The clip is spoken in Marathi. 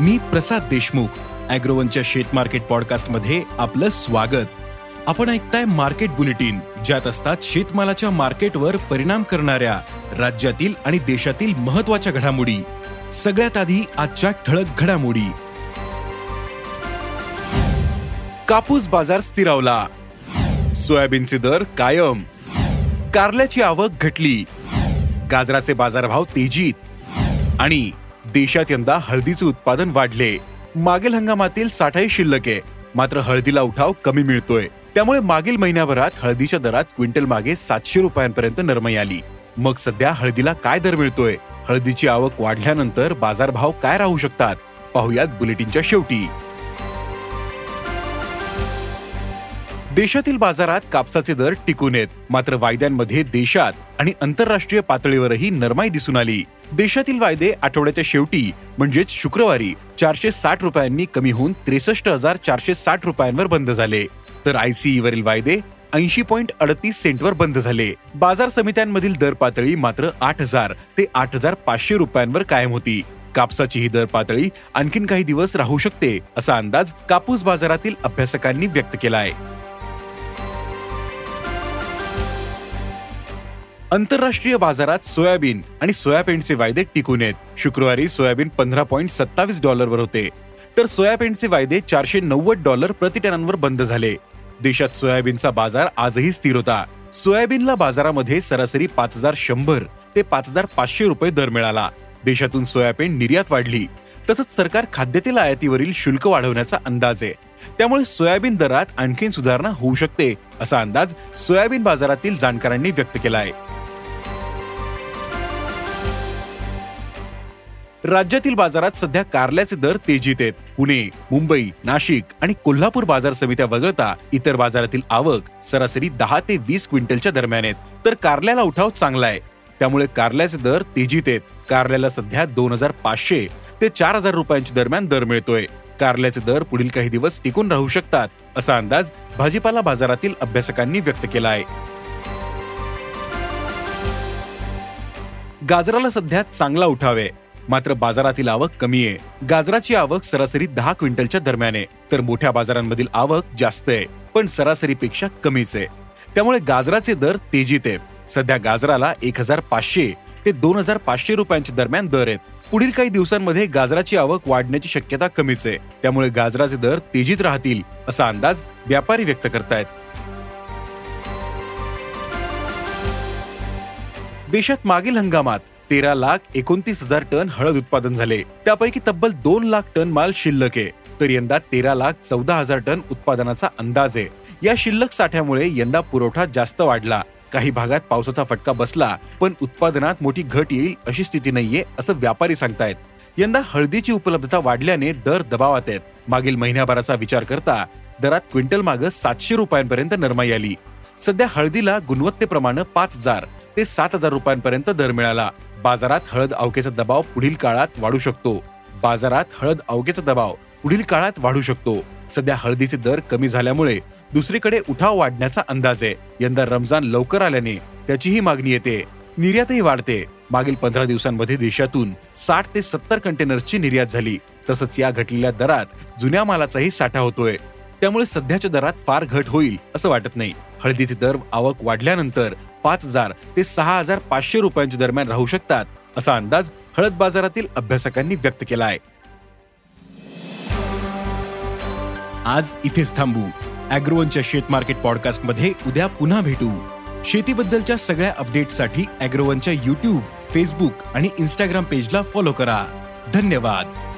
मी प्रसाद देशमुख अॅग्रोवनच्या शेत मार्केट पॉडकास्टमध्ये आपलं स्वागत. आपण ऐकताय मार्केट बुलेटिन ज्यात असतात शेतमालाच्या मार्केटवर परिणाम करणाऱ्या राज्यातील आणि देशातील महत्त्वाच्या घडामोडी. सगळ्यात आधी आजच्या ठळक घडामोडी. कापूस बाजार स्थिरावला. सोयाबीनचे दर कायम. कारल्याची आवक घटली. गाजराचे बाजारभाव तेजीत. आणि देशात यंदा हळदीचे उत्पादन वाढले. मागील हंगामातील साठाही शिल्लक. आहे मात्र हळदीला उठाव कमी मिळतोय. त्यामुळे मागील महिन्याभरात हळदीच्या दरात क्विंटल मागे सातशे रुपयांपर्यंत नरमाई आली. मग सध्या हळदीला काय दर मिळतोय? हळदीची आवक वाढल्यानंतर बाजारभाव काय राहू शकतात? पाहुयात बुलेटिनच्या शेवटी. देशातील बाजारात कापसाचे दर टिकून येत मात्र वायद्यांमध्ये देशात आणि आंतरराष्ट्रीय पातळीवरही नरमाई दिसून आली. देशातील वायदे आठवड्याच्या शेवटी म्हणजेच शुक्रवारी चारशे साठ रुपयांनी कमी होऊन त्रेसष्ट हजार चारशे साठ रुपयांवर बंद झाले. तर आयसीई वरील वायदे ऐंशी पॉईंट अडतीस सेंटवर बंद झाले. बाजार समित्यांमधील दर पातळी मात्र आठ हजार ते आठ हजार पाचशे रुपयांवर कायम होती. कापसाची ही दर पातळी आणखीन काही दिवस राहू शकते असा अंदाज कापूस बाजारातील अभ्यासकांनी व्यक्त केला आहे आंतरराष्ट्रीय बाजारात सोयाबीन आणि सोयाबीनचे वायदे टिकून आहेत. शुक्रवारी सोयाबीन पंधरा पॉईंट सत्तावीस डॉलरवर होते. तर सोयाबीनचे वायदे चारशे नव्वद डॉलर प्रतिटनांवर बंद झाले. देशात सोयाबीनचा बाजार आजही स्थिर होता. सोयाबीनला बाजारामध्ये सरासरी पाच हजार शंभर ते पाच हजार पाचशे रुपये दर मिळाला. देशातून सोयाबीन निर्यात वाढली. तसंच सरकार खाद्यतेल आयातीवरील शुल्क वाढवण्याचा अंदाज आहे. त्यामुळे सोयाबीन दरात आणखीन सुधारणा होऊ शकते असा अंदाज सोयाबीन बाजारातील जाणकारांनी व्यक्त केला आहे राज्यातील बाजारात सध्या कारल्याचे दर तेजीत आहेत. पुणे मुंबई नाशिक आणि कोल्हापूर बाजार समित्या वगळता इतर बाजारातील आवक सरासरी दहा ते वीस क्विंटलच्या दरम्यान आहेत. तर कारल्याला उठाव चांगला आहे. त्यामुळे कारल्याचे दर तेजीत आहेत. कारल्याला सध्या दोन हजार पाचशे ते चार हजार रुपयांच्या दरम्यान दर मिळतोय. कारल्याचे दर पुढील काही दिवस टिकून राहू शकतात असा अंदाज भाजीपाला बाजारातील अभ्यासकांनी व्यक्त केला आहे. गाजराला सध्या चांगला उठाव आहे. मात्र बाजारातील आवक कमी आहे. गाजराची आवक सरासरी दहा क्विंटलच्या दरम्यान आहे. तर मोठ्या बाजारांमधील आवक जास्त आहे. पण सरासरीपेक्षा कमीच आहे. त्यामुळे गाजराचे दर तेजीत आहे सध्या गाजराला एक हजार पाचशे ते दोन हजार पाचशे रुपयांच्या दरम्यान दर आहेत. पुढील काही दिवसांमध्ये गाजराची आवक वाढण्याची शक्यता कमीच आहे. त्यामुळे गाजराचे दर तेजीत राहतील असा अंदाज व्यापारी व्यक्त करतायत. देशात मागील हंगामात तेरा लाख एकोणतीस हजार टन हळद उत्पादन झाले. त्यापैकी तब्बल दोन लाख टन माल शिल्लक आहे. तर यंदा तेरा लाख चौदा हजार टन उत्पादनाचा अंदाज आहे. या शिल्लक साठ्यामुळे यंदा पुरवठा जास्त वाढला. काही भागात पावसाचा फटका बसला पण उत्पादनात मोठी घट येईल अशी स्थिती नाहीये असं व्यापारी सांगतायत. यंदा हळदीची उपलब्धता वाढल्याने दर दबावात आहेत. मागील महिन्याभराचा विचार करता दरात क्विंटल माग सातशे रुपयांपर्यंत नरमाई आली. सध्या हळदीला गुणवत्तेप्रमाणे पाच हजार ते सात हजार रुपयांपर्यंत दर मिळाला. बाजारात हळद अवकेचा दबाव पुढील काळात वाढू शकतो. बाजारात हळद अवकेचा दबाव पुढील काळात वाढू शकतो. सध्या हळदीचे दर कमी झाल्यामुळे दुसरीकडे उठाव वाढण्याचा अंदाज आहे. यंदा रमजान लवकर आल्याने त्याचीही मागणी येते. निर्यातही वाढते. मागील पंधरा दिवसांमध्ये देशातून साठ ते सत्तर कंटेनर्सची निर्यात झाली. तसंच या घटलेल्या दरात जुन्या मालाचाही साठा होतोय. त्यामुळे सध्याच्या दरात फार घट होईल असं वाटत नाही. हळदीचे दर आवक वाढल्यानंतर पाच हजार ते सहा हजार पाचशे रुपयांच्या दरम्यान राहू शकतात असा अंदाज हळद बाजारातील अभ्यासकांनी व्यक्त केला आहे आज इथेच थांबू. अॅग्रोवनच्या शेत मार्केट पॉडकास्टमध्ये उद्या पुन्हा भेटू. शेतीबद्दलच्या सगळ्या अपडेटसाठी अॅग्रोवनच्या युट्यूब फेसबुक आणि इन्स्टाग्राम पेजला फॉलो करा. धन्यवाद.